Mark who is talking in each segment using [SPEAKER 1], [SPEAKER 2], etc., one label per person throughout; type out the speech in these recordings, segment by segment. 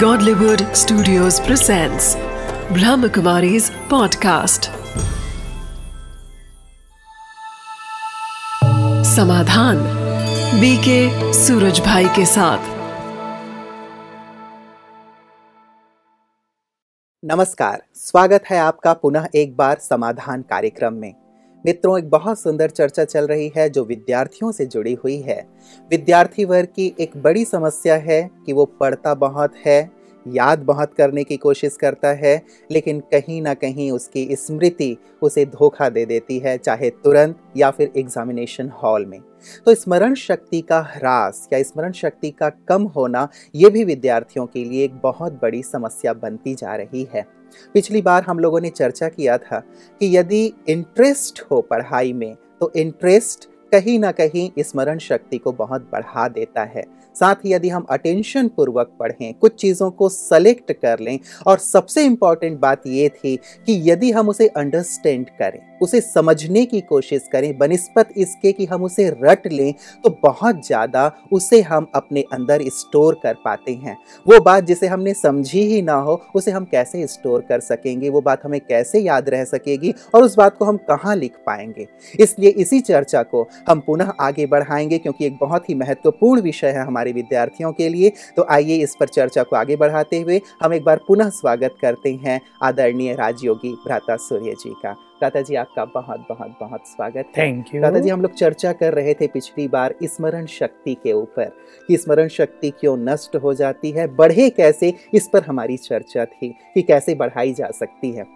[SPEAKER 1] Godlywood Studios presents Brahmakumari's podcast. समाधान BK Suraj भाई के साथ
[SPEAKER 2] नमस्कार, स्वागत है आपका पुनः एक बार समाधान कार्यक्रम में मित्रों, एक बहुत सुंदर चर्चा चल रही है जो विद्यार्थियों से जुड़ी हुई है। विद्यार्थी वर्ग की एक बड़ी समस्या है कि वो पढ़ता बहुत है, याद बहुत करने की कोशिश करता है, लेकिन कहीं ना कहीं उसकी स्मृति उसे धोखा दे देती है, चाहे तुरंत या फिर एग्जामिनेशन हॉल में। तो स्मरण शक्ति का ह्रास या स्मरण शक्ति का कम होना, ये भी विद्यार्थियों के लिए एक बहुत बड़ी समस्या बनती जा रही है। पिछली बार हम लोगों ने चर्चा किया था कि यदि इंटरेस्ट हो पढ़ाई में तो इंटरेस्ट कहीं ना कहीं स्मरण शक्ति को बहुत बढ़ा देता है। साथ ही यदि हम अटेंशन पूर्वक पढ़ें, कुछ चीज़ों को सेलेक्ट कर लें, और सबसे इंपॉर्टेंट बात ये थी कि यदि हम उसे अंडरस्टैंड करें, उसे समझने की कोशिश करें बनस्पत इसके कि हम उसे रट लें तो बहुत ज़्यादा उसे हम अपने अंदर स्टोर कर पाते हैं। वो बात जिसे हमने समझी ही ना हो, उसे हम कैसे स्टोर कर सकेंगे? वो बात हमें कैसे याद रह सकेगी? और उस बात को हम कहाँ लिख पाएँगे? इसलिए इसी चर्चा को हम पुनः आगे बढ़ाएँगे, क्योंकि एक बहुत ही महत्वपूर्ण विषय है हमारे विद्यार्थियों के लिए। तो आइए इस पर चर्चा को आगे बढ़ाते हुए हम एक बार पुनः स्वागत करते हैं आदरणीय राजयोगी भ्राता सूर्य जी का। दादा जी आपका बहुत बहुत बहुत स्वागत
[SPEAKER 3] थैंक यू
[SPEAKER 2] दादा जी हम लोग चर्चा कर रहे थे पिछली बार स्मरण शक्ति के ऊपर कि स्मरण शक्ति क्यों नष्ट हो जाती है बढ़े कैसे इस पर हमारी चर्चा थी कि कैसे बढ़ाई जा सकती है।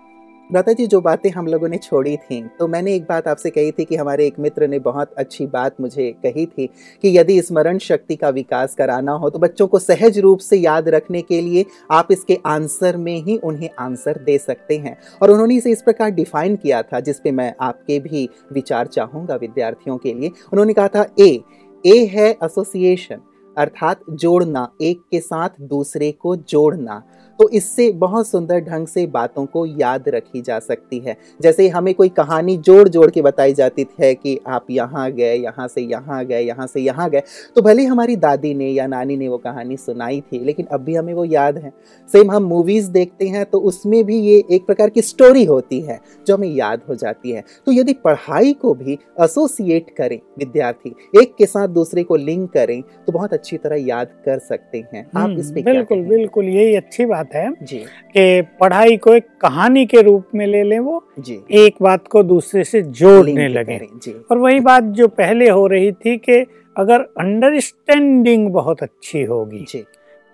[SPEAKER 2] दादा जी, जो बातें हम लोगों ने छोड़ी थी तो मैंने एक बात आपसे कही थी कि हमारे एक मित्र ने बहुत अच्छी बात मुझे कही थी कि यदि स्मरण शक्ति का विकास कराना हो तो बच्चों को सहज रूप से याद रखने के लिए आप इसके आंसर में ही उन्हें आंसर दे सकते हैं। और उन्होंने इसे इस प्रकार डिफाइन किया था जिसपे मैं आपके भी विचार चाहूँगा विद्यार्थियों के लिए। उन्होंने कहा था, ए ए है एसोसिएशन अर्थात जोड़ना, एक के साथ दूसरे को जोड़ना। तो इससे बहुत सुंदर ढंग से बातों को याद रखी जा सकती है। जैसे हमें कोई कहानी जोड़ जोड़ के बताई जाती है कि आप यहाँ गए यहाँ से यहाँ गए यहाँ से यहाँ गए तो भले हमारी दादी ने या नानी ने वो कहानी सुनाई थी लेकिन अब भी हमें वो याद है। सेम हम मूवीज़ देखते हैं तो उसमें भी ये एक प्रकार की स्टोरी होती है जो हमें याद हो जाती है। तो यदि पढ़ाई को भी एसोसिएट करें विद्यार्थी एक के साथ दूसरे को लिंक करें तो बहुत अच्छी तरह याद कर सकते हैं। आप इस पे
[SPEAKER 3] बिल्कुल बिल्कुल यही अच्छी बात है
[SPEAKER 2] जी।
[SPEAKER 3] कि पढ़ाई को एक कहानी के रूप में ले लें वो
[SPEAKER 2] जी।
[SPEAKER 3] एक बात को दूसरे से जोड़ने लगे।
[SPEAKER 2] जी।
[SPEAKER 3] और वही बात जो पहले हो रही थी कि अगर अंडरस्टैंडिंग बहुत अच्छी होगी
[SPEAKER 2] जी।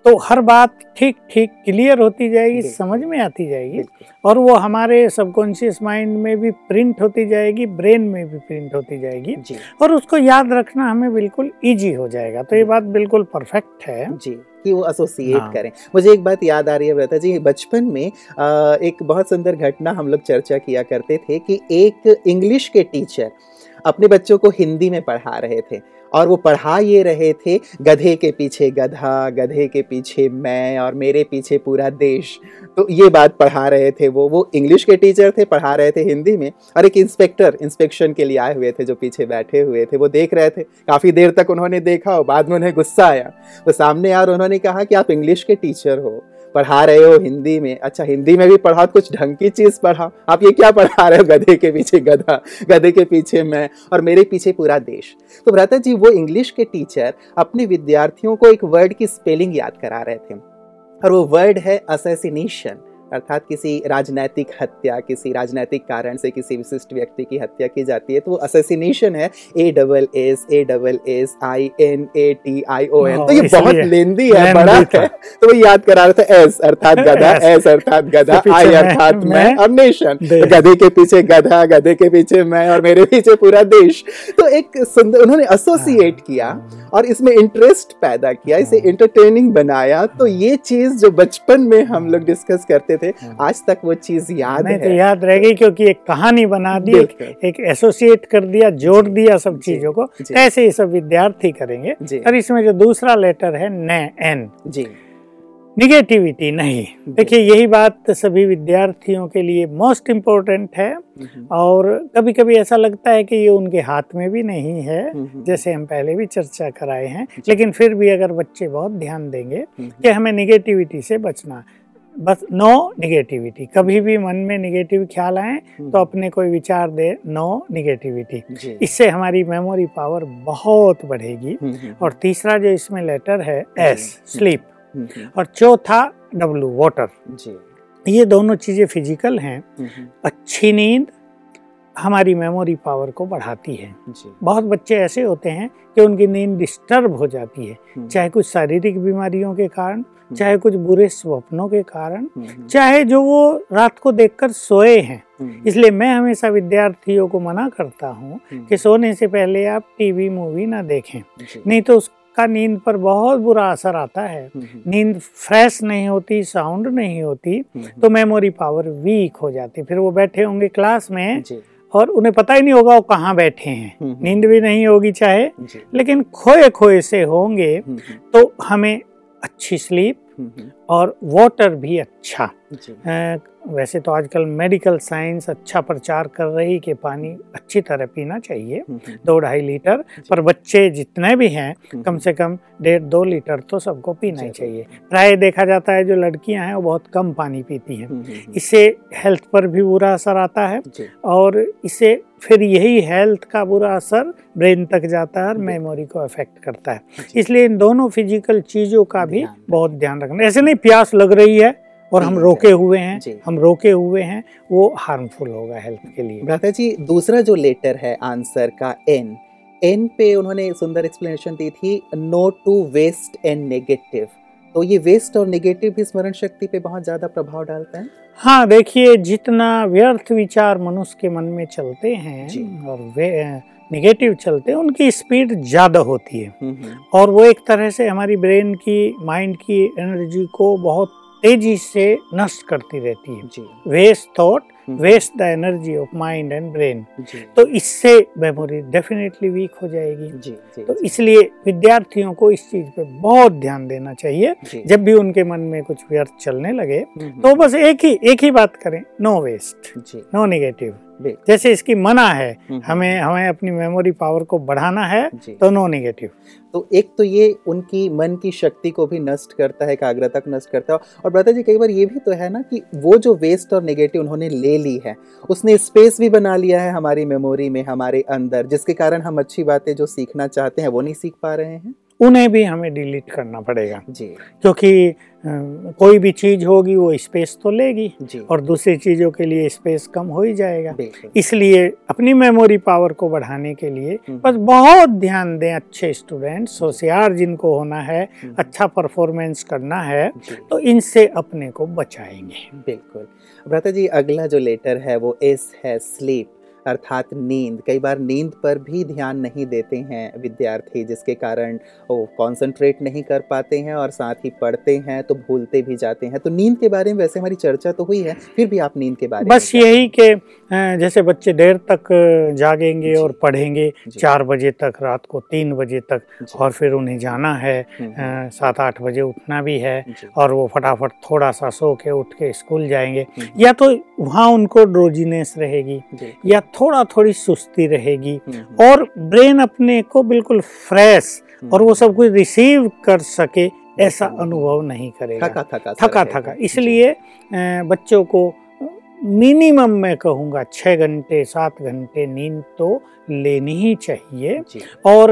[SPEAKER 3] तो हर बात ठीक ठीक क्लियर होती जाएगी समझ में आती जाएगी। और वो हमारे सबकॉन्शियस माइंड में भी प्रिंट होती जाएगी ब्रेन में भी प्रिंट होती जाएगी।
[SPEAKER 2] जी।
[SPEAKER 3] और उसको याद रखना हमें बिल्कुल इजी हो जाएगा। तो ये बात बिल्कुल परफेक्ट है।
[SPEAKER 2] जी कि वो एसोसिएट
[SPEAKER 3] हाँ।
[SPEAKER 2] करें। मुझे एक बात याद आ रही है व्रता जी बचपन में आ, एक बहुत सुंदर घटना हम लोग चर्चा किया करते थे कि एक इंग्लिश के टीचर अपने बच्चों को हिंदी में पढ़ा रहे थे और वो पढ़ा ये रहे थे, गधे के पीछे गधा, गधे के पीछे मैं और मेरे पीछे पूरा देश। तो ये बात पढ़ा रहे थे वो। वो इंग्लिश के टीचर थे, पढ़ा रहे थे हिंदी में और एक इंस्पेक्टर, इंस्पेक्शन के लिए आए हुए थे, जो पीछे बैठे हुए थे। वो देख रहे थे। काफ़ी देर तक उन्होंने देखा और बाद में उन्हें गुस्सा आया। वो सामने आया और उन्होंने कहा कि आप इंग्लिश के टीचर हो। पढ़ा रहे हो हिंदी में? अच्छा हिंदी में भी पढ़ाओ तो कुछ ढंग की चीज़ पढ़ा। आप ये क्या पढ़ा रहे हो गधे के पीछे गधा, गधे के पीछे मैं और मेरे पीछे पूरा देश? तो भ्राता जी, वो इंग्लिश के टीचर अपने विद्यार्थियों को एक वर्ड की स्पेलिंग याद करा रहे थे। और वो वर्ड है असैसिनेशन अर्थात किसी राजनैतिक हत्या किसी राजनैतिक कारण से किसी विशिष्ट व्यक्ति की हत्या की जाती है तो वो असैसिनेशन है A double S A double S I N A T I O N तो ये बहुत लेंदी है बड़ा है तो वो याद करा रहा था एस अर्थात गधा एस अर्थात गधा आई अर्थात मैं और नेशन गधे के पीछे गधा गधे के पीछे मैं और मेरे पीछे पूरा देश। तो एक सुंदर उन्होंने एसोसिएट किया और इसमें इंटरेस्ट पैदा किया इसे इंटरटेनिंग बनाया। तो ये चीज़ जो बचपन में हम लोग डिस्कस करते थे। आज तक वो चीज़ याद
[SPEAKER 3] तो
[SPEAKER 2] है।
[SPEAKER 3] याद रह गई क्योंकि एक कहानी बना दी एक, एक एसोसिएट कर दिया जोड़ दिया सब चीज़ों को।
[SPEAKER 2] जी।
[SPEAKER 3] कैसे ये सब विद्यार्थी करेंगे। और इसमें जो दूसरा लेटर है न एन।
[SPEAKER 2] जी।
[SPEAKER 3] निगेटिविटी नहीं। देखिए यही बात सभी विद्यार्थियों के लिए मोस्ट इम्पोर्टेंट है।
[SPEAKER 2] हम्म,
[SPEAKER 3] और कभी कभी ऐसा लगता है कि ये उनके हाथ में भी नहीं है
[SPEAKER 2] हम्म,
[SPEAKER 3] जैसे हम पहले भी चर्चा कराए हैं। लेकिन फिर भी अगर बच्चे बहुत ध्यान देंगे
[SPEAKER 2] हम्म,
[SPEAKER 3] कि हमें निगेटिविटी से बचना बस नो निगेटिविटी कभी भी मन में निगेटिव ख्याल आए
[SPEAKER 2] हम्म,
[SPEAKER 3] तो अपने कोई विचार दे नो निगेटिविटी इससे हमारी मेमोरी पावर बहुत बढ़ेगी।
[SPEAKER 2] हम्म, हम्म,
[SPEAKER 3] और तीसरा जो इसमें लेटर है एस स्लीप और चौथा डब्लू वाटर ये दोनों चीज़ें फ़िज़िकल हैं। अच्छी नींद हमारी मेमोरी पावर को बढ़ाती है। बहुत बच्चे ऐसे होते हैं कि उनकी नींद डिस्टर्ब हो जाती है।
[SPEAKER 2] हम्म,
[SPEAKER 3] चाहे कुछ शारीरिक बीमारियों के कारण चाहे कुछ बुरे स्वप्नों के कारण
[SPEAKER 2] हम्म, हम्म,
[SPEAKER 3] चाहे जो वो रात को देखकर सोए हैं।
[SPEAKER 2] हम्म,
[SPEAKER 3] इसलिए मैं हमेशा विद्यार्थियों को मना करता हूँ
[SPEAKER 2] हम्म,
[SPEAKER 3] कि सोने से पहले आप टीवी मूवी ना देखें। नहीं तो उसका नींद पर बहुत बुरा असर आता है।
[SPEAKER 2] हम्म, हम्म,
[SPEAKER 3] नींद फ्रेश नहीं होती साउंड नहीं होती
[SPEAKER 2] हम्म,
[SPEAKER 3] तो मेमोरी पावर वीक हो जाती। फिर वो बैठे होंगे क्लास में
[SPEAKER 2] जी।
[SPEAKER 3] और उन्हें पता ही नहीं होगा वो कहाँ बैठे हैं।
[SPEAKER 2] हम्म,
[SPEAKER 3] नींद भी नहीं होगी चाहे लेकिन खोए खोए से होंगे
[SPEAKER 2] हम्म,
[SPEAKER 3] तो हमें अच्छी स्लीप
[SPEAKER 2] हम्म, हम्म,
[SPEAKER 3] और वाटर भी अच्छा। वैसे तो आजकल मेडिकल साइंस अच्छा प्रचार कर रही कि पानी अच्छी तरह पीना चाहिए
[SPEAKER 2] हम्म, हम्म,
[SPEAKER 3] दो ढाई लीटर पर बच्चे जितने भी हैं
[SPEAKER 2] हम्म,
[SPEAKER 3] कम से कम डेढ़ दो लीटर तो सबको पीना ही चाहिए। प्राय देखा जाता है जो लड़कियाँ हैं वो बहुत कम पानी पीती हैं। इससे हेल्थ पर भी बुरा असर आता है और इससे फिर यही हेल्थ का बुरा असर ब्रेन तक जाता है और मेमोरी को अफेक्ट करता है। इसलिए इन दोनों फ़िज़िकल चीज़ों का भी बहुत ध्यान रखना। ऐसे नहीं प्यास लग रही है और हम रोके हुए हैं हम रोके हुए हैं वो हार्मफुल होगा हेल्थ के लिए।
[SPEAKER 2] भ्राता जी दूसरा जो लेटर है आंसर का एन एन पे उन्होंने सुंदर एक्सप्लेनेशन दी थी no to waste and negative तो ये वेस्ट और नेगेटिव भी स्मरण शक्ति पे बहुत ज़्यादा प्रभाव डालता है?
[SPEAKER 3] हाँ देखिए जितना व्यर्थ विचार मनुष्य के मन में चलते हैं और वे निगेटिव चलते हैं उनकी स्पीड ज़्यादा होती है।
[SPEAKER 2] हम्म, हम्म,
[SPEAKER 3] और वो एक तरह से हमारी ब्रेन की माइंड की एनर्जी को बहुत तेज़ी से नष्ट करती रहती है। Waste thought waste the energy of mind and brain तो इससे मेमोरी डेफिनेटली वीक हो जाएगी।
[SPEAKER 2] जी जी
[SPEAKER 3] तो इसलिए विद्यार्थियों को इस चीज़ पे बहुत ध्यान देना चाहिए। जब भी उनके मन में कुछ व्यर्थ चलने लगे
[SPEAKER 2] हम्म,
[SPEAKER 3] तो बस एक ही एक ही बात करें नो वेस्ट नो नेगेटिव जैसे इसकी मना है
[SPEAKER 2] हम्म,
[SPEAKER 3] हमें हमें अपनी मेमोरी पावर को बढ़ाना है तो नो नेगेटिव
[SPEAKER 2] तो एक तो ये उनकी मन की शक्ति को भी नष्ट करता है एकाग्रता को नष्ट करता है। और ब्रता जी कई बार ये भी तो है ना कि वो जो वेस्ट और नेगेटिव उन्होंने ले ली है। उसने स्पेस भी बना लिया है हमारी मेमोरी में हमारे अंदर जिसके कारण हम अच्छी बातें जो सीखना चाहते हैं वो नहीं सीख पा रहे हैं।
[SPEAKER 3] उन्हें भी हमें डिलीट करना पड़ेगा।
[SPEAKER 2] जी।
[SPEAKER 3] क्योंकि कोई भी चीज़ होगी वो स्पेस तो लेगी
[SPEAKER 2] जी।
[SPEAKER 3] और दूसरी चीज़ों के लिए स्पेस कम हो ही जाएगा। इसलिए अपनी मेमोरी पावर को बढ़ाने के लिए
[SPEAKER 2] हम्म,
[SPEAKER 3] बस बहुत ध्यान दें अच्छे स्टूडेंट्स होशियार जिनको होना है
[SPEAKER 2] हम्म,
[SPEAKER 3] अच्छा परफॉर्मेंस करना है तो इनसे अपने को बचाएँगे।
[SPEAKER 2] बिल्कुल। भ्राता जी अगला जो लेटर है वो एस है स्लीप अर्थात नींद। कई बार नींद पर भी ध्यान नहीं देते हैं विद्यार्थी जिसके कारण वो कंसंट्रेट नहीं कर पाते हैं और साथ ही पढ़ते हैं तो भूलते भी जाते हैं। तो नींद के बारे में वैसे हमारी चर्चा तो हुई है फिर भी आप नींद के बारे
[SPEAKER 3] बस
[SPEAKER 2] में बस
[SPEAKER 3] यही कि जैसे बच्चे देर तक जागेंगे और पढ़ेंगे चार बजे तक रात को तीन बजे तक और फिर उन्हें जाना है
[SPEAKER 2] हम्म,
[SPEAKER 3] सात आठ बजे उठना भी है और वो फटाफट थोड़ा सा सो के उठ के स्कूल जाएँगे।
[SPEAKER 2] हम्म,
[SPEAKER 3] या तो वहाँ उनको ड्रोजीनेस रहेगी या थोड़ा थोड़ी सुस्ती रहेगी।
[SPEAKER 2] हम्म,
[SPEAKER 3] और ब्रेन अपने को बिल्कुल फ्रेश
[SPEAKER 2] हम्म,
[SPEAKER 3] और वो सब कुछ रिसीव कर सके ऐसा अनुभव नहीं करेगा।
[SPEAKER 2] थका थका
[SPEAKER 3] थका, थका। इसलिए बच्चों को मिनिमम मैं कहूँगा छः घंटे सात घंटे नींद तो लेनी ही चाहिए। और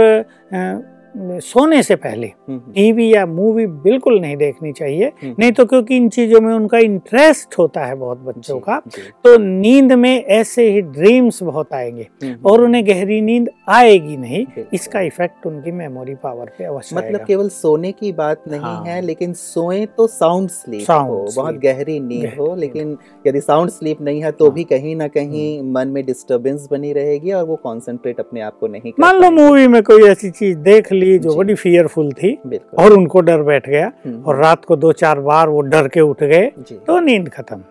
[SPEAKER 3] सोने से पहले
[SPEAKER 2] हम्म, हम्म,
[SPEAKER 3] टीवी या मूवी बिल्कुल नहीं देखनी चाहिए।
[SPEAKER 2] हम्म,
[SPEAKER 3] नहीं तो क्योंकि इन चीज़ों में उनका इंटरेस्ट होता है बहुत बच्चों का तो नींद में ऐसे ही ड्रीम्स बहुत आएँगे और उन्हें गहरी नींद आएगी नहीं। इसका इफ़ेक्ट उनकी मेमोरी पावर पे अवश्य
[SPEAKER 2] मतलब केवल सोने की बात नहीं
[SPEAKER 3] हाँ।
[SPEAKER 2] है। लेकिन सोए तो साउंड स्लीप हो बहुत गहरी नींद हो लेकिन यदि साउंड स्लीप नहीं है तो
[SPEAKER 3] हाँ।
[SPEAKER 2] भी कहीं ना कहीं मन में डिस्टर्बेंस बनी रहेगी और वो कॉन्सेंट्रेट अपने आप को नहीं
[SPEAKER 3] मान लो मूवी में कोई ऐसी चीज़ देख ली जो बड़ी फियरफुल थी और उनको डर बैठ गया
[SPEAKER 2] हम्म,
[SPEAKER 3] और रात को दो चार बार वो डर के उठ गए तो नींद खत्म।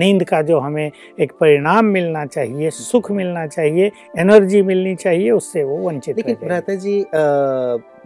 [SPEAKER 3] नींद का जो हमें एक परिणाम मिलना चाहिए सुख मिलना चाहिए एनर्जी मिलनी चाहिए उससे वो वंचित
[SPEAKER 2] लेकिन भ्राता जी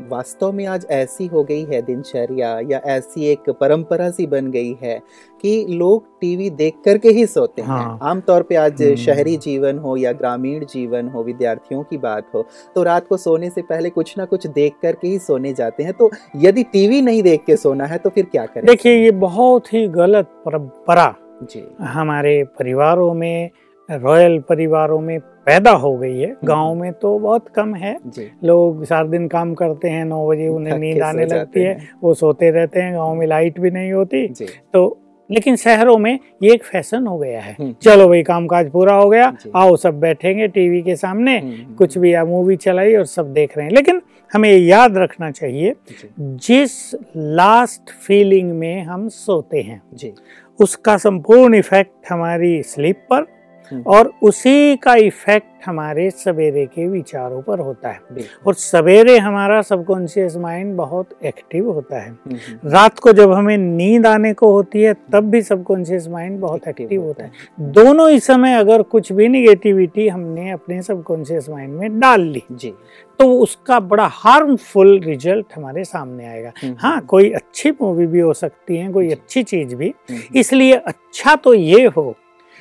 [SPEAKER 2] वास्तव में आज ऐसी हो गई है दिनचर्या या ऐसी एक परंपरा सी बन गई है कि लोग टीवी देख करके ही सोते हाँ।
[SPEAKER 3] हैं हाँ।
[SPEAKER 2] आमतौर पे आज
[SPEAKER 3] हम्म।
[SPEAKER 2] शहरी जीवन हो या ग्रामीण जीवन हो विद्यार्थियों की बात हो तो रात को सोने से पहले कुछ ना कुछ देख करके ही सोने जाते हैं तो यदि टीवी नहीं देख के सोना है तो फिर क्या करें
[SPEAKER 3] देखिए ये बहुत ही गलत परंपरा
[SPEAKER 2] जी।
[SPEAKER 3] हमारे परिवारों में रॉयल परिवारों में पैदा हो गई है। गाँव में तो बहुत कम है। लोग सारा दिन काम करते हैं नौ बजे उन्हें नींद आने लगती है। वो सोते रहते हैं गाँव में लाइट भी नहीं होती। तो लेकिन शहरों में ये एक फ़ैशन हो गया है।
[SPEAKER 2] हम्म।
[SPEAKER 3] चलो भाई काम काज पूरा हो गया। आओ सब बैठेंगे टीवी के सामने।
[SPEAKER 2] हम्म,
[SPEAKER 3] कुछ भी या मूवी चलाई और सब देख रहे हैं। लेकिन हमें याद रखना चाहिए जिस लास्ट फीलिंग में हम सोते हैं
[SPEAKER 2] जी।
[SPEAKER 3] उसका संपूर्ण इफ़ेक्ट हमारी स्लीप पर। और उसी का इफ़ेक्ट हमारे सवेरे के विचारों पर होता है। और सवेरे हमारा सबकॉन्शियस माइंड बहुत एक्टिव होता है।
[SPEAKER 2] हम्म, हम्म,
[SPEAKER 3] रात को जब हमें नींद आने को होती है तब भी सबकॉन्शियस माइंड बहुत एक्टिव
[SPEAKER 2] होता
[SPEAKER 3] है। दोनों ही समय अगर कुछ भी निगेटिविटी हमने अपने सबकॉन्शियस माइंड में डाल ली
[SPEAKER 2] जी।
[SPEAKER 3] तो उसका बड़ा हार्मफुल रिज़ल्ट हमारे सामने आएगा।
[SPEAKER 2] हम्म,
[SPEAKER 3] हाँ कोई अच्छी मूवी भी हो सकती है कोई अच्छी चीज़ भी।
[SPEAKER 2] हम्म,
[SPEAKER 3] इसलिए अच्छा तो ये हो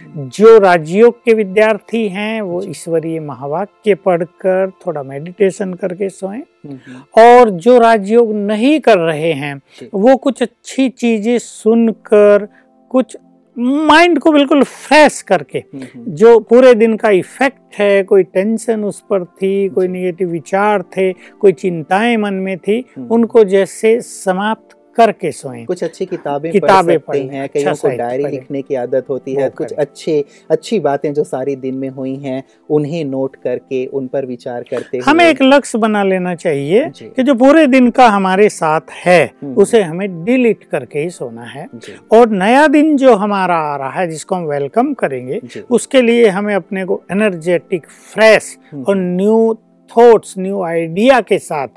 [SPEAKER 3] जो राजयोग के विद्यार्थी हैं वो ईश्वरीय महावाक्य पढ़कर थोड़ा मेडिटेशन करके सोएँ।
[SPEAKER 2] हम्म, हम्म,
[SPEAKER 3] और जो राजयोग नहीं कर रहे हैं वो कुछ अच्छी चीज़ें सुनकर कुछ माइंड को बिल्कुल फ्रेश करके
[SPEAKER 2] हम्म,
[SPEAKER 3] जो पूरे दिन का इफ़ेक्ट है कोई टेंशन उस पर थी कोई। निगेटिव विचार थे कोई चिंताएँ मन में थी। उनको जैसे समाप्त करके सोएँ।
[SPEAKER 2] कुछ अच्छी किताबें
[SPEAKER 3] किताबें
[SPEAKER 2] पढ़ सकते हैं
[SPEAKER 3] अच्छा
[SPEAKER 2] कईयों को डायरी लिखने की आदत होती है कुछ अच्छे अच्छी बातें जो सारी दिन में हुई हैं उन्हें नोट करके उन पर विचार करते
[SPEAKER 3] हमें एक लक्ष्य बना लेना चाहिए कि जो पूरे दिन का हमारे साथ है
[SPEAKER 2] हम्म।
[SPEAKER 3] उसे हमें डिलीट करके ही सोना है। और नया दिन जो हमारा आ रहा है जिसको हम वेलकम करेंगे उसके लिए हमें अपने को एनर्जेटिक फ्रेश
[SPEAKER 2] हम्म,
[SPEAKER 3] और न्यू थॉट्स न्यू आइडिया के साथ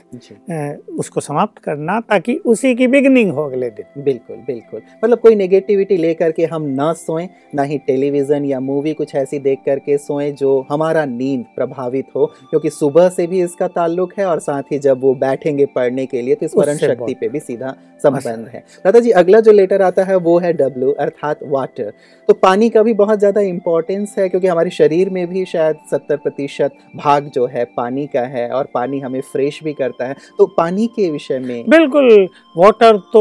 [SPEAKER 3] उसको समाप्त करना ताकि उसी की बिगनिंग हो अगले दिन।
[SPEAKER 2] बिल्कुल बिल्कुल। मतलब कोई नेगेटिविटी लेकर के हम ना सोएँ ना ही टेलीविज़न या मूवी कुछ ऐसी देख करके सोएँ जो हमारा नींद प्रभावित हो क्योंकि सुबह से भी इसका ताल्लुक है और साथ ही जब वो बैठेंगे पढ़ने के लिए तो स्मरण शक्ति पे भी सीधा संबंध है। दादा जी अगला जो लेटर आता है वो है डब्ल्यू अर्थात वाटर तो पानी का भी बहुत ज़्यादा इम्पोर्टेंस है क्योंकि हमारे शरीर में भी शायद सत्तर प्रतिशत भाग जो है पानी का है और पानी हमें फ्रेश भी करता है। तो पानी के विषय में
[SPEAKER 3] बिल्कुल वाटर तो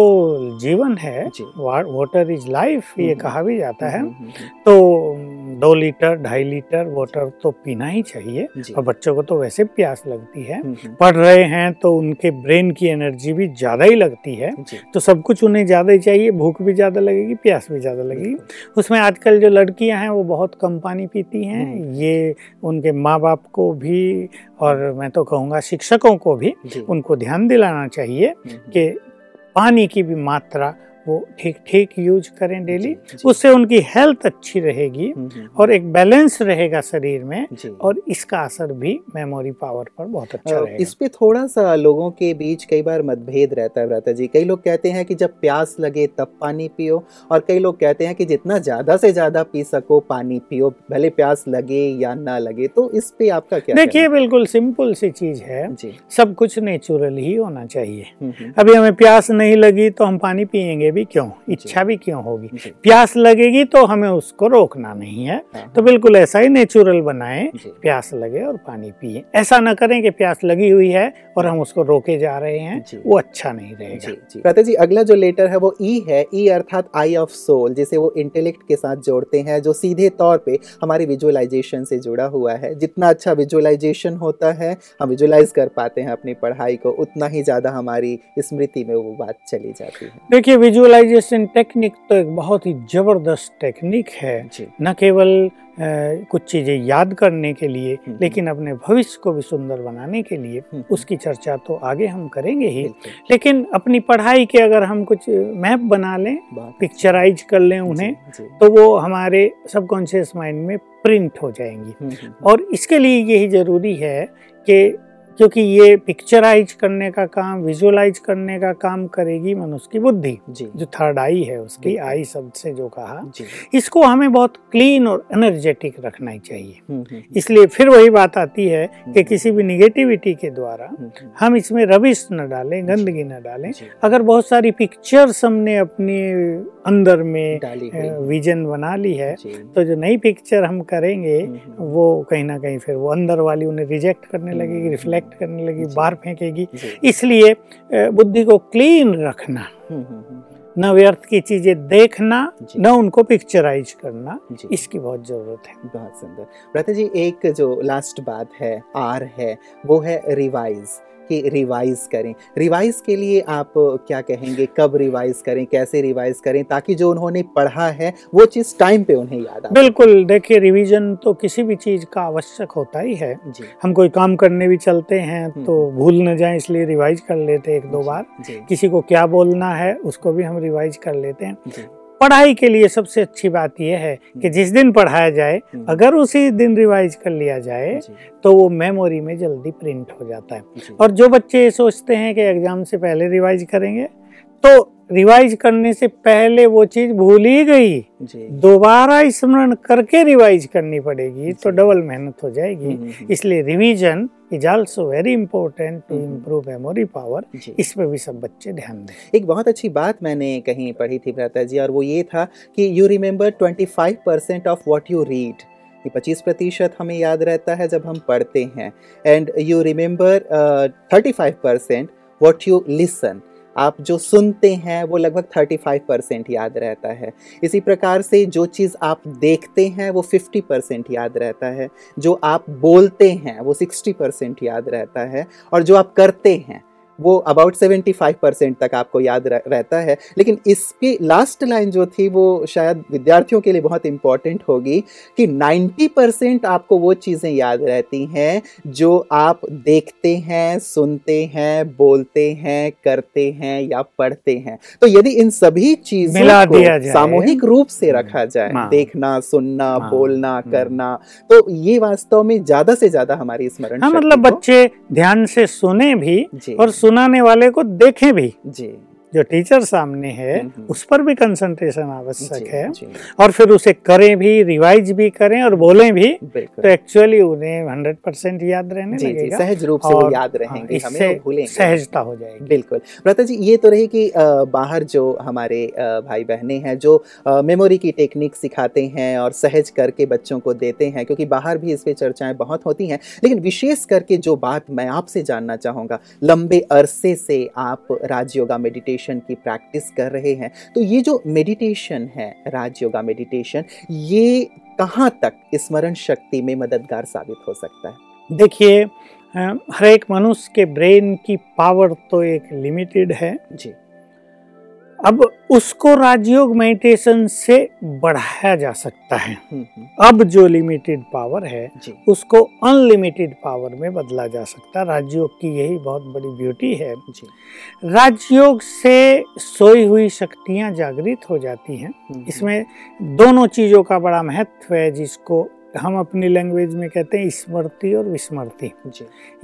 [SPEAKER 3] जीवन है।
[SPEAKER 2] जी।
[SPEAKER 3] वाटर इज़ लाइफ ये। कहा भी जाता है। तो दो लीटर ढाई लीटर वाटर तो पीना ही चाहिए। और बच्चों को तो वैसे प्यास लगती है। पढ़ रहे हैं तो उनके ब्रेन की एनर्जी भी ज़्यादा ही लगती है। तो सब कुछ उन्हें ज़्यादा ही चाहिए भूख भी ज़्यादा लगेगी प्यास भी ज़्यादा लगेगी। उसमें आजकल जो लड़कियाँ हैं वो बहुत कम पानी पीती हैं।
[SPEAKER 2] हम्म।
[SPEAKER 3] ये उनके माँ बाप को भी और मैं तो कहूँगा शिक्षकों को भी उनको ध्यान दिलाना चाहिए
[SPEAKER 2] हम्म, हम्म,
[SPEAKER 3] कि पानी की भी मात्रा वो ठीक ठीक यूज़ करें डेली उससे उनकी हेल्थ अच्छी रहेगी
[SPEAKER 2] हम्म, हम्म,
[SPEAKER 3] और एक बैलेंस रहेगा शरीर में और इसका असर भी मेमोरी पावर पर बहुत अच्छा रहेगा।
[SPEAKER 2] इस पे थोड़ा सा लोगों के बीच कई बार मतभेद रहता है भ्राता जी। कई लोग कहते हैं कि जब प्यास लगे तब पानी पियो और कई लोग कहते हैं कि जितना ज़्यादा से ज़्यादा पी सको पानी पियो भले प्यास लगे या ना लगे। तो इस पे आपका क्या
[SPEAKER 3] देखिए बिल्कुल सिंपल सी चीज़ है। सब कुछ नेचुरल ही होना चाहिए।
[SPEAKER 2] हम्म, हम्म,
[SPEAKER 3] अभी हमें प्यास नहीं लगी तो हम पानी भी क्यों? इच्छा भी क्यों होगी? प्यास लगेगी तो हमें उसको रोकना नहीं है।
[SPEAKER 2] हाँ,
[SPEAKER 3] तो बिल्कुल ऐसा ही नेचुरल बनाएँ प्यास लगे और पानी पिए। ऐसा न करें कि प्यास लगी हुई है और हम उसको रोके जा रहे हैं वो अच्छा नहीं रहेगा।
[SPEAKER 2] जी। जी अगला जो लेटर है वो ई है ई अर्थात आई ऑफ़ सोल जिसे वो इंटेलेक्ट के साथ जोड़ते हैं जो सीधे तौर पे हमारी विजुअलाइजेशन से जुड़ा हुआ है। जितना अच्छा विजुअलाइजेशन होता है हम विजुअलाइज कर पाते हैं अपनी पढ़ाई को उतना ही ज़्यादा हमारी स्मृति में वो बात चली जाती है।
[SPEAKER 3] देखिए विजुअलाइजेशन टेक्निक तो एक बहुत ही ज़बरदस्त टेक्निक है। न केवल कुछ चीज़ें याद करने के लिए
[SPEAKER 2] हम्म।
[SPEAKER 3] लेकिन अपने भविष्य को भी सुंदर बनाने के लिए
[SPEAKER 2] हम्म।
[SPEAKER 3] उसकी चर्चा तो आगे हम करेंगे ही। लेकिन अपनी पढ़ाई के अगर हम कुछ मैप बना लें पिक्चराइज कर लें उन्हें तो वो हमारे सबकॉन्शियस माइंड में प्रिंट हो जाएँगी।
[SPEAKER 2] हम्म,
[SPEAKER 3] और इसके लिए यही ज़रूरी है कि क्योंकि ये पिक्चराइज करने का काम विजुअलाइज करने का काम करेगी मनुष्य की बुद्धि
[SPEAKER 2] जो।
[SPEAKER 3] थर्ड आई है उसकी आई शब्द से जो कहा। इसको हमें बहुत क्लीन और एनर्जेटिक रखना ही चाहिए।
[SPEAKER 2] हम्म, हम्म,
[SPEAKER 3] इसलिए फिर वही बात आती है कि
[SPEAKER 2] हम्म,
[SPEAKER 3] किसी भी निगेटिविटी के द्वारा
[SPEAKER 2] हम्म, हम्म,
[SPEAKER 3] हम इसमें रविश न डालें गंदगी न डालें। अगर बहुत सारी पिक्चर्स हमने अपने अंदर में। विजन बना ली है। तो जो नई पिक्चर हम करेंगे वो कहीं ना कहीं फिर वो अंदर वाली उन्हें रिजेक्ट करने लगेगी रिफ्लेक्ट करने लगेगी। बाहर फेंकेगी। इसलिए बुद्धि को क्लीन रखना न व्यर्थ की चीज़ें देखना न उनको पिक्चराइज करना इसकी बहुत ज़रूरत है।
[SPEAKER 2] बहुत सुंदर। जी एक जो लास्ट बात है आर है वो है रिवाइज कि रिवाइज करें। रिवाइज के लिए आप क्या कहेंगे? कब रिवाइज करें? कैसे रिवाइज करें? ताकि जो उन्होंने पढ़ा है वो चीज़ टाइम पे उन्हें याद आ
[SPEAKER 3] बिल्कुल देखिए रिवीजन तो किसी भी चीज़ का आवश्यक होता ही है।
[SPEAKER 2] जी।
[SPEAKER 3] हम कोई काम करने भी चलते हैं
[SPEAKER 2] हम्म।
[SPEAKER 3] तो भूल न जाए इसलिए रिवाइज कर लेते एक दो बार। किसी को क्या बोलना है उसको भी हम रिवाइज कर लेते हैं। पढ़ाई के लिए सबसे अच्छी बात यह है कि जिस दिन पढ़ाया जाए
[SPEAKER 2] हम्म,
[SPEAKER 3] अगर उसी दिन रिवाइज कर लिया जाए तो वो मेमोरी में जल्दी प्रिंट हो जाता है। और जो बच्चे ये सोचते हैं कि एग्ज़ाम से पहले रिवाइज करेंगे तो रिवाइज करने से पहले वो चीज़ भूल ही गई। दोबारा स्मरण करके रिवाइज करनी पड़ेगी तो डबल मेहनत हो जाएगी।
[SPEAKER 2] हम्म, हम्म, हम्म,
[SPEAKER 3] इसलिए revision is also very important to. Improve memory power इस पर भी सब बच्चे ध्यान दें।
[SPEAKER 2] एक बहुत अच्छी बात मैंने कहीं पढ़ी थी भ्राता जी और वो ये था कि you remember 25 percent of what you read ये पच्चीस प्रतिशत हमें याद रहता है जब हम पढ़ते हैं। And you remember thirty five percent what you listen आप जो सुनते हैं वो लगभग 35 परसेंट याद रहता है। इसी प्रकार से जो चीज़ आप देखते हैं वो 50 परसेंट याद रहता है। जो आप बोलते हैं वो 60 परसेंट याद रहता है। और जो आप करते हैं वो अबाउट 75 परसेंट तक आपको याद रह, रहता है लेकिन इसकी लास्ट लाइन जो थी वो शायद विद्यार्थियों के लिए बहुत इंपॉर्टेंट होगी कि 90 परसेंट आपको वो चीज़ें याद रहती हैं जो आप देखते हैं सुनते हैं बोलते हैं करते हैं या पढ़ते हैं तो यदि इन सभी चीज़ों को सामूहिक रूप से रखा जाए
[SPEAKER 3] हाँ।
[SPEAKER 2] देखना सुनना
[SPEAKER 3] हाँ।
[SPEAKER 2] बोलना
[SPEAKER 3] हम्म।
[SPEAKER 2] करना तो ये वास्तव में ज़्यादा से ज़्यादा हमारी स्मरण
[SPEAKER 3] हाँ मतलब बच्चे ध्यान से सुने भी और सुनाने वाले को देखें भी।
[SPEAKER 2] जी।
[SPEAKER 3] जो टीचर सामने है
[SPEAKER 2] हम्म, हम्म।
[SPEAKER 3] उस पर भी कंसंट्रेशन आवश्यक है। और फिर उसे करें भी रिवाइज भी करें और बोलें भी तो एक्चुअली उन्हें हंड्रेड परसेंट याद रहने
[SPEAKER 2] जी जी सहज रूप से वो याद
[SPEAKER 3] हाँ,
[SPEAKER 2] रहेंगे हमें
[SPEAKER 3] सहजता हो जाएगी।
[SPEAKER 2] बिल्कुल। प्रता जी ये तो रही कि बाहर जो हमारे भाई बहने हैं जो मेमोरी की टेक्निक सिखाते हैं और सहज करके बच्चों को देते हैं क्योंकि बाहर भी इस पे चर्चाएँ बहुत होती हैं लेकिन विशेष करके जो बात मैं आपसे जानना चाहूँगा लंबे अरसे से आप राजयोगा मेडिटेशन की प्रैक्टिस कर रहे हैं। तो ये जो मेडिटेशन है राजयोगा मेडिटेशन ये कहाँ तक स्मरण शक्ति में मददगार साबित हो सकता है?
[SPEAKER 3] देखिए हर एक मनुष्य के ब्रेन की पावर तो एक लिमिटेड है।
[SPEAKER 2] जी।
[SPEAKER 3] अब उसको राजयोग मेडिटेशन से बढ़ाया जा सकता है।
[SPEAKER 2] हम्म, हम्म,
[SPEAKER 3] अब जो लिमिटेड पावर है उसको अनलिमिटेड पावर में बदला जा सकता है। राजयोग की यही बहुत बड़ी ब्यूटी है। राजयोग से सोई हुई शक्तियाँ जागृत हो जाती हैं।
[SPEAKER 2] हम्म,
[SPEAKER 3] इसमें दोनों चीज़ों का बड़ा महत्व है जिसको हम अपनी लैंग्वेज में कहते हैं स्मृति और विस्मृति।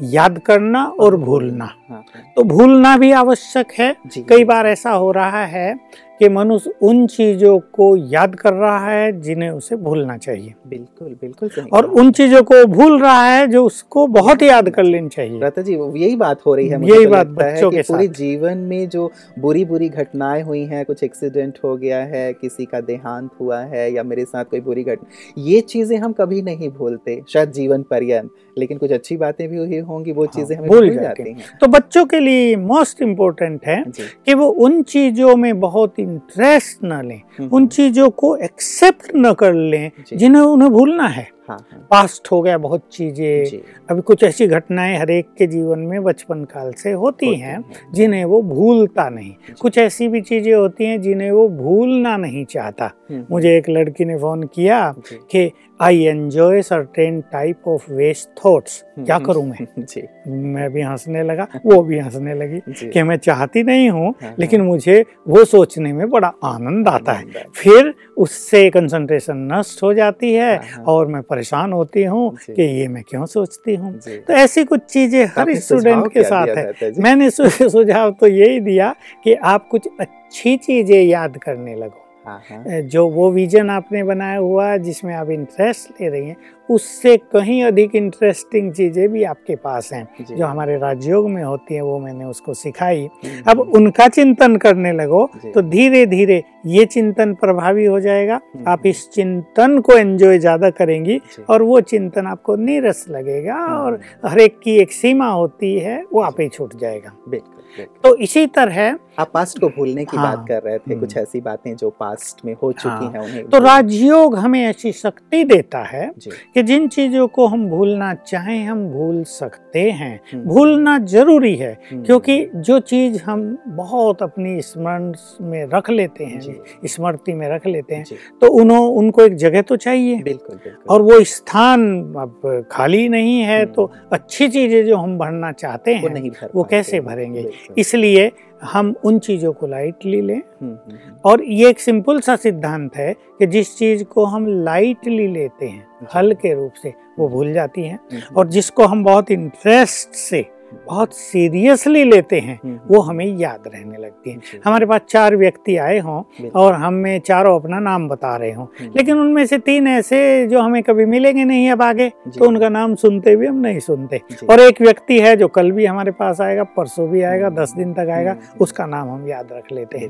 [SPEAKER 3] याद करना और भूलना।
[SPEAKER 2] हाँ। हाँ
[SPEAKER 3] तो भूलना भी आवश्यक है। कई बार ऐसा हो रहा है कि मनुष्य उन चीज़ों को याद कर रहा है जिन्हें उसे भूलना चाहिए।
[SPEAKER 2] बिल्कुल बिल्कुल
[SPEAKER 3] और उन चीज़ों को भूल रहा है जो उसको बहुत याद कर लेनी चाहिए।
[SPEAKER 2] जी यही बात हो रही है
[SPEAKER 3] यही
[SPEAKER 2] तो
[SPEAKER 3] बात बच्चों
[SPEAKER 2] के पूरे जीवन में जो बुरी बुरी घटनाएँ हुई हैं कुछ एक्सीडेंट हो गया है किसी का देहांत हुआ है या मेरे साथ कोई बुरी घटना ये चीज़ें हम कभी नहीं भूलते शायद जीवन पर्यंत लेकिन कुछ अच्छी बातें भी हुई होंगी वो चीज़ें हमें
[SPEAKER 3] भूल जाती
[SPEAKER 2] हैं।
[SPEAKER 3] तो बच्चों के लिए मोस्ट इम्पोर्टेंट है कि वो उन चीज़ों में बहुत इंटरेस्ट ना लें
[SPEAKER 2] हम्म,
[SPEAKER 3] उन चीज़ों को एक्सेप्ट न कर लें जिन्हें उन्हें भूलना है।
[SPEAKER 2] हाँ हाँ।
[SPEAKER 3] पास्ट हो गया बहुत चीज़ें। अभी कुछ ऐसी घटनाएँ हर एक के जीवन में बचपन काल से होती हैं
[SPEAKER 2] हैं।
[SPEAKER 3] जिन्हें वो भूलता नहीं। कुछ ऐसी भी चीज़ें होती हैं जिन्हें वो भूलना नहीं चाहता।
[SPEAKER 2] हम्म,
[SPEAKER 3] मुझे एक लड़की ने फ़ोन किया कि I enjoy certain type of waste thoughts क्या
[SPEAKER 2] हम्म,
[SPEAKER 3] करूँ मैं?
[SPEAKER 2] जी।
[SPEAKER 3] मैं भी हंसने लगा वो भी हंसने लगी कि मैं चाहती नहीं हूँ
[SPEAKER 2] हाँ,
[SPEAKER 3] लेकिन मुझे वो सोचने में बड़ा आनंद आता है।
[SPEAKER 2] है।
[SPEAKER 3] फिर उससे कंसंट्रेशन नष्ट हो जाती है
[SPEAKER 2] हाँ, हाँ।
[SPEAKER 3] और मैं परेशान होती हूँ कि ये मैं क्यों सोचती हूँ? तो ऐसी कुछ चीज़ें हर स्टूडेंट के साथ है। मैंने सुझाव तो यही दिया कि आप कुछ अच्छी चीज़ें याद करने लगो।
[SPEAKER 2] हाँ हाँ।
[SPEAKER 3] जो वो विजन आपने बनाया हुआ है जिसमें आप इंटरेस्ट ले रही हैं उससे कहीं अधिक इंटरेस्टिंग चीज़ें भी आपके पास हैं।
[SPEAKER 2] जो।
[SPEAKER 3] हमारे राजयोग में होती हैं वो मैंने उसको सिखाई।
[SPEAKER 2] हम्म,
[SPEAKER 3] अब उनका चिंतन करने लगो तो धीरे धीरे ये चिंतन प्रभावी हो जाएगा।
[SPEAKER 2] हम्म।
[SPEAKER 3] आप इस चिंतन को एंजॉय ज़्यादा करेंगी और वो चिंतन आपको नीरस लगेगा
[SPEAKER 2] हम्म।
[SPEAKER 3] और हर एक की एक सीमा होती है वो आप ही छूट जाएगा।
[SPEAKER 2] बिल्कुल
[SPEAKER 3] तो इसी तरह
[SPEAKER 2] आप पास्ट को भूलने की
[SPEAKER 3] हाँ।
[SPEAKER 2] बात कर रहे थे
[SPEAKER 3] हम्म।
[SPEAKER 2] कुछ ऐसी बातें जो पास्ट में हो चुकी
[SPEAKER 3] हाँ।
[SPEAKER 2] हैं उन्हें
[SPEAKER 3] तो राजयोग हमें ऐसी शक्ति देता है
[SPEAKER 2] जी।
[SPEAKER 3] कि जिन चीज़ों को हम भूलना चाहें हम भूल सकते हैं
[SPEAKER 2] हम्म।
[SPEAKER 3] भूलना ज़रूरी है
[SPEAKER 2] हम्म।
[SPEAKER 3] क्योंकि जो चीज़ हम बहुत अपनी स्मरण में रख लेते हैं स्मृति में रख लेते हैं तो उन्हों उनको एक जगह तो चाहिए
[SPEAKER 2] बिल्कुल बिल्कुल
[SPEAKER 3] और वो स्थान अब खाली नहीं है
[SPEAKER 2] हम्म।
[SPEAKER 3] तो अच्छी चीज़ें जो हम भरना चाहते
[SPEAKER 2] वो
[SPEAKER 3] हैं
[SPEAKER 2] नहीं भर
[SPEAKER 3] वो कैसे भरेंगे? इसलिए हम उन चीज़ों को लाइटली लें।
[SPEAKER 2] हम्म, हम्म, हम्म।
[SPEAKER 3] और ये एक सिंपल सा सिद्धांत है कि जिस चीज़ को हम लाइटली लेते हैं
[SPEAKER 2] हल
[SPEAKER 3] के रूप से वो भूल जाती हैं। और जिसको हम बहुत इंटरेस्ट से बहुत सीरियसली लेते हैं
[SPEAKER 2] हम्म,
[SPEAKER 3] वो हमें याद रहने लगती है। हमारे पास चार व्यक्ति आए हों। और हमें चारों अपना नाम बता रहे हों।
[SPEAKER 2] हम्म,
[SPEAKER 3] लेकिन उनमें से तीन ऐसे जो हमें कभी मिलेंगे नहीं अब आगे तो उनका नाम सुनते भी हम नहीं सुनते। और एक व्यक्ति है जो कल भी हमारे पास आएगा परसों भी आएगा
[SPEAKER 2] हम्म,
[SPEAKER 3] दस दिन तक आएगा उसका नाम हम याद रख लेते हैं।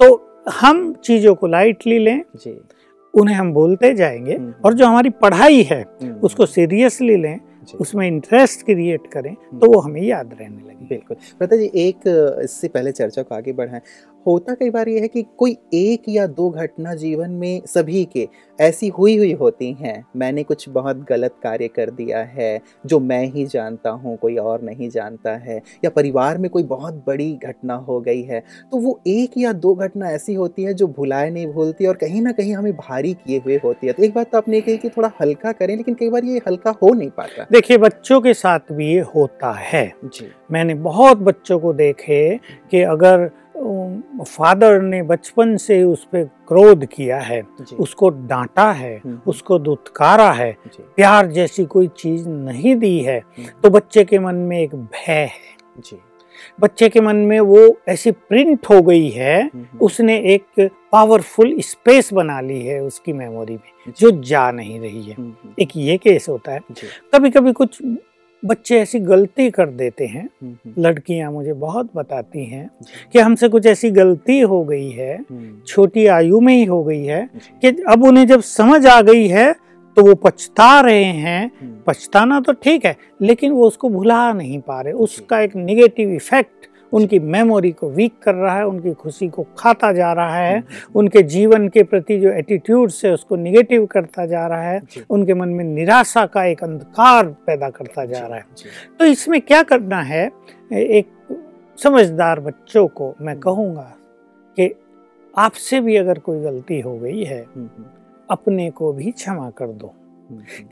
[SPEAKER 3] तो हम चीज़ों को लाइटली लें उन्हें हम बोलते जाएँगे और जो हमारी पढ़ाई है उसको सीरियसली लें उसमें इंटरेस्ट क्रिएट करें तो वो हमें याद रहने लगे।
[SPEAKER 2] बिल्कुल। प्रता जी एक इससे पहले चर्चा को आगे बढ़ाएँ। होता कई बार ये है कि कोई एक या दो घटना जीवन में सभी के ऐसी हुई हुई होती हैं। मैंने कुछ बहुत गलत कार्य कर दिया है जो मैं ही जानता हूँ कोई और नहीं जानता है या परिवार में कोई बहुत बड़ी घटना हो गई है तो वो एक या दो घटना ऐसी होती है जो भुलाए नहीं भूलती और कहीं ना कहीं हमें भारी किए हुए होती है। तो एक बात तो आपने कही कि थोड़ा हल्का करें लेकिन कई बार ये हल्का हो नहीं पाता।
[SPEAKER 3] देखिए बच्चों के साथ भी ये होता है।
[SPEAKER 2] जी।
[SPEAKER 3] मैंने बहुत बच्चों को देखे कि अगर फादर ने बचपन से उस पर क्रोध किया है। उसको डांटा है
[SPEAKER 2] हम्म,
[SPEAKER 3] उसको दुत्कारा है प्यार जैसी कोई चीज़ नहीं दी है
[SPEAKER 2] हम्म,
[SPEAKER 3] तो बच्चे के मन में एक भय है।
[SPEAKER 2] जी।
[SPEAKER 3] बच्चे के मन में वो ऐसी प्रिंट हो गई है
[SPEAKER 2] हम्म,
[SPEAKER 3] उसने एक पावरफुल स्पेस बना ली है उसकी मेमोरी में जो। जा नहीं रही है।
[SPEAKER 2] हम्म, हम्म,
[SPEAKER 3] एक ये केस होता है। कभी कभी कुछ बच्चे ऐसी गलती कर देते हैं।
[SPEAKER 2] हम्म, हम्म,
[SPEAKER 3] लड़कियाँ मुझे बहुत बताती हैं कि हमसे कुछ ऐसी गलती हो गई है
[SPEAKER 2] हम्म,
[SPEAKER 3] छोटी आयु में ही हो गई है कि अब उन्हें जब समझ आ गई है तो वो पछता रहे हैं। पछताना तो ठीक है लेकिन वो उसको भुला नहीं पा रहे। उसका एक निगेटिव इफ़ेक्ट उनकी मेमोरी को वीक कर रहा है उनकी खुशी को खाता जा रहा है
[SPEAKER 2] हम्म,
[SPEAKER 3] उनके जीवन के प्रति जो एटीट्यूड से उसको निगेटिव करता जा रहा है उनके मन में निराशा का एक अंधकार पैदा करता जा रहा है। तो इसमें क्या करना है? एक समझदार बच्चों को मैं कहूँगा कि आपसे भी अगर कोई गलती हो गई है
[SPEAKER 2] हम्म, हम्म,
[SPEAKER 3] अपने को भी क्षमा कर दो।
[SPEAKER 2] हम्म, हम्म,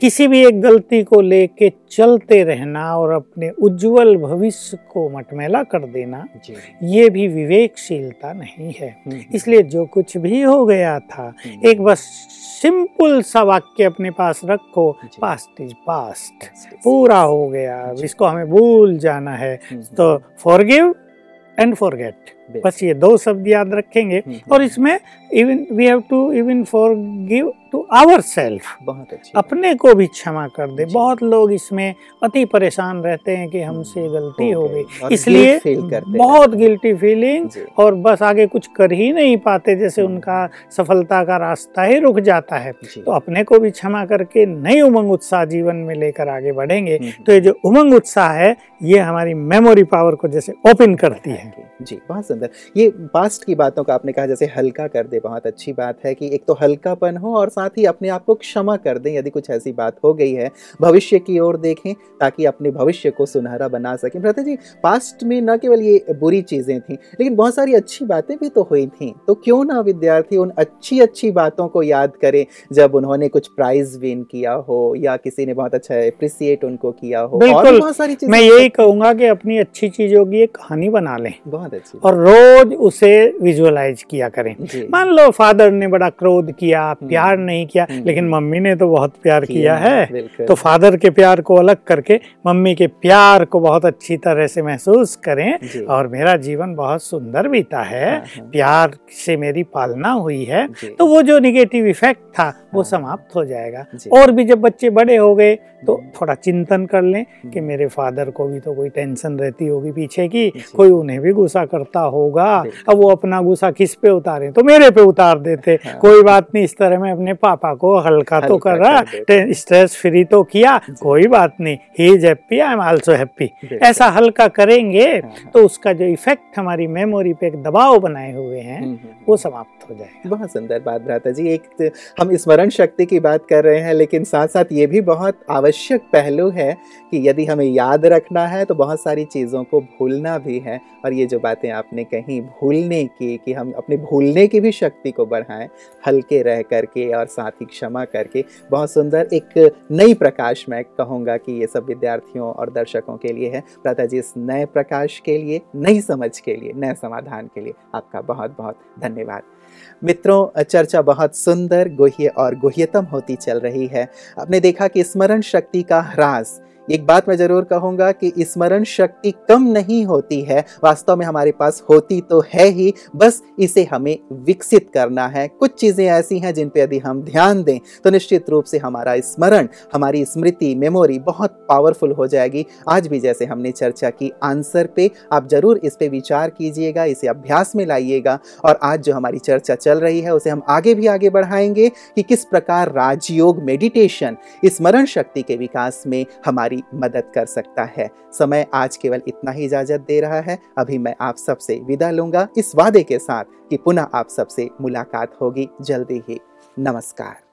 [SPEAKER 3] किसी भी एक गलती को लेके चलते रहना और अपने उज्जवल भविष्य को मटमैला कर देना ये भी विवेकशीलता नहीं है।
[SPEAKER 2] हम्म,
[SPEAKER 3] इसलिए जो कुछ भी हो गया था
[SPEAKER 2] हम्म,
[SPEAKER 3] एक बस सिंपल सा वाक्य अपने पास रखो पास्ट इज़ पास्ट पूरा हो गया। इसको हमें भूल जाना है।
[SPEAKER 2] हम्म,
[SPEAKER 3] तो फॉरगिव एंड फॉरगेट बस ये दो शब्द याद रखेंगे।
[SPEAKER 2] हम्म,
[SPEAKER 3] और इसमें even we have to even forgive to our self
[SPEAKER 2] बहुत अच्छी।
[SPEAKER 3] अपने को भी क्षमा कर दे। बहुत लोग इसमें अति परेशान रहते हैं कि हमसे गलती हो गई। इसलिए बहुत गिल्टी फीलिंग और बस आगे कुछ कर ही नहीं पाते जैसे
[SPEAKER 2] हम्म।
[SPEAKER 3] उनका सफलता का रास्ता ही रुक जाता है। तो अपने को भी क्षमा करके नई उमंग उत्साह जीवन में लेकर आगे बढ़ेंगे।
[SPEAKER 2] हम्म,
[SPEAKER 3] तो ये जो उमंग उत्साह है ये हमारी मेमोरी पावर को जैसे ओपन करती है।
[SPEAKER 2] जी बहुत सुंदर। ये पास्ट की बातों का आपने कहा जैसे हल्का कर दे बहुत अच्छी बात है कि एक तो हल्कापन हो और साथ ही अपने आप को क्षमा कर दें यदि कुछ ऐसी बात हो गई है। भविष्य की ओर देखें ताकि अपने भविष्य को सुनहरा बना सकें। भ्राता जी पास्ट में न केवल ये बुरी चीज़ें थी लेकिन बहुत सारी अच्छी बातें भी तो हुई थी। तो क्यों ना विद्यार्थी उन अच्छी अच्छी बातों को याद करें जब उन्होंने कुछ प्राइज विन किया हो या किसी ने बहुत अच्छा अप्रिसिएट उनको किया हो। और बहुत सारी चीज़ें
[SPEAKER 3] मैं यही कहूँगा कि अपनी अच्छी चीज़ों की एक कहानी बना लें।
[SPEAKER 2] बहुत अच्छी
[SPEAKER 3] और रोज उसे विजुअलाइज किया करें। मान लो फादर ने बड़ा क्रोध किया प्यार
[SPEAKER 2] हम्म।
[SPEAKER 3] नहीं किया
[SPEAKER 2] हम्म।
[SPEAKER 3] लेकिन मम्मी ने तो बहुत प्यार किया है। तो फादर के प्यार को अलग करके मम्मी के प्यार को बहुत अच्छी तरह से महसूस करें और मेरा जीवन बहुत सुंदर बीता है।
[SPEAKER 2] हाँ, हाँ,
[SPEAKER 3] प्यार से मेरी पालना हुई है। तो वो जो निगेटिव इफ़ेक्ट था वो
[SPEAKER 2] हाँ।
[SPEAKER 3] समाप्त हो जाएगा। और भी जब बच्चे बड़े हो गए तो
[SPEAKER 2] हम्म।
[SPEAKER 3] थोड़ा चिंतन कर लें कि
[SPEAKER 2] हम्म।
[SPEAKER 3] मेरे फादर को भी तो कोई टेंशन रहती होगी पीछे की कोई उन्हें भी गुस्सा करता होगा। अब वो अपना गुस्सा किस पे उतारे? तो मेरे पे उतार देते।
[SPEAKER 2] हाँ।
[SPEAKER 3] कोई बात नहीं इस तरह मैं अपने पापा को हल्का तो कर रहा स्ट्रेस फ्री तो किया कोई बात नहीं he is happy I am also happy ऐसा हल्का करेंगे
[SPEAKER 2] हाँ, हाँ,
[SPEAKER 3] तो उसका जो इफ़ेक्ट हमारी मेमोरी पे एक दबाव बनाए हुए हैं
[SPEAKER 2] हम्म,
[SPEAKER 3] वो समाप्त हो जाएगा।
[SPEAKER 2] बहुत सुंदर बात भ्राता जी। एक हम स्मरण शक्ति की बात कर रहे हैं लेकिन साथ साथ ये भी बहुत आवश्यक पहलू है कि यदि हमें याद रखना है तो बहुत सारी चीज़ों को भूलना भी है। और ये जो बातें आपने कही भूलने की, कि हम अपने भूलने की भी शक्ति को बढ़ाएँ, हल्के रह करके और साथ ही क्षमा करके, बहुत सुंदर एक नई प्रकाश मैं कहूँगा कि ये सब विद्यार्थियों और दर्शकों के लिए है। प्राता जी, इस नए प्रकाश के लिए, नई समझ के लिए, नए समाधान के लिए आपका बहुत बहुत धन्यवाद। मित्रों, चर्चा बहुत सुंदर, गुह्य और गुह्यतम होती चल रही है। आपने देखा कि स्मरण शक्ति का ह्रास। एक बात मैं ज़रूर कहूँगा कि स्मरण शक्ति कम नहीं होती है। वास्तव में हमारे पास होती तो है ही, बस इसे हमें विकसित करना है। कुछ चीज़ें ऐसी हैं जिन पे यदि हम ध्यान दें तो निश्चित रूप से हमारा स्मरण, हमारी स्मृति मेमोरी बहुत पावरफुल हो जाएगी। आज भी जैसे हमने चर्चा की आंसर पे, आप ज़रूर इस पर विचार कीजिएगा, इसे अभ्यास में लाइएगा। और आज जो हमारी चर्चा चल रही है, उसे हम आगे भी आगे बढ़ाएँगे कि किस प्रकार राजयोग मेडिटेशन स्मरण शक्ति के विकास में हमारी मदद कर सकता है। समय आज केवल इतना ही इजाज़त दे रहा है। अभी मैं आप सबसे विदा लूँगा। इस वादे के साथ कि पुनः आप सबसे मुलाकात होगी। जल्दी ही। नमस्कार।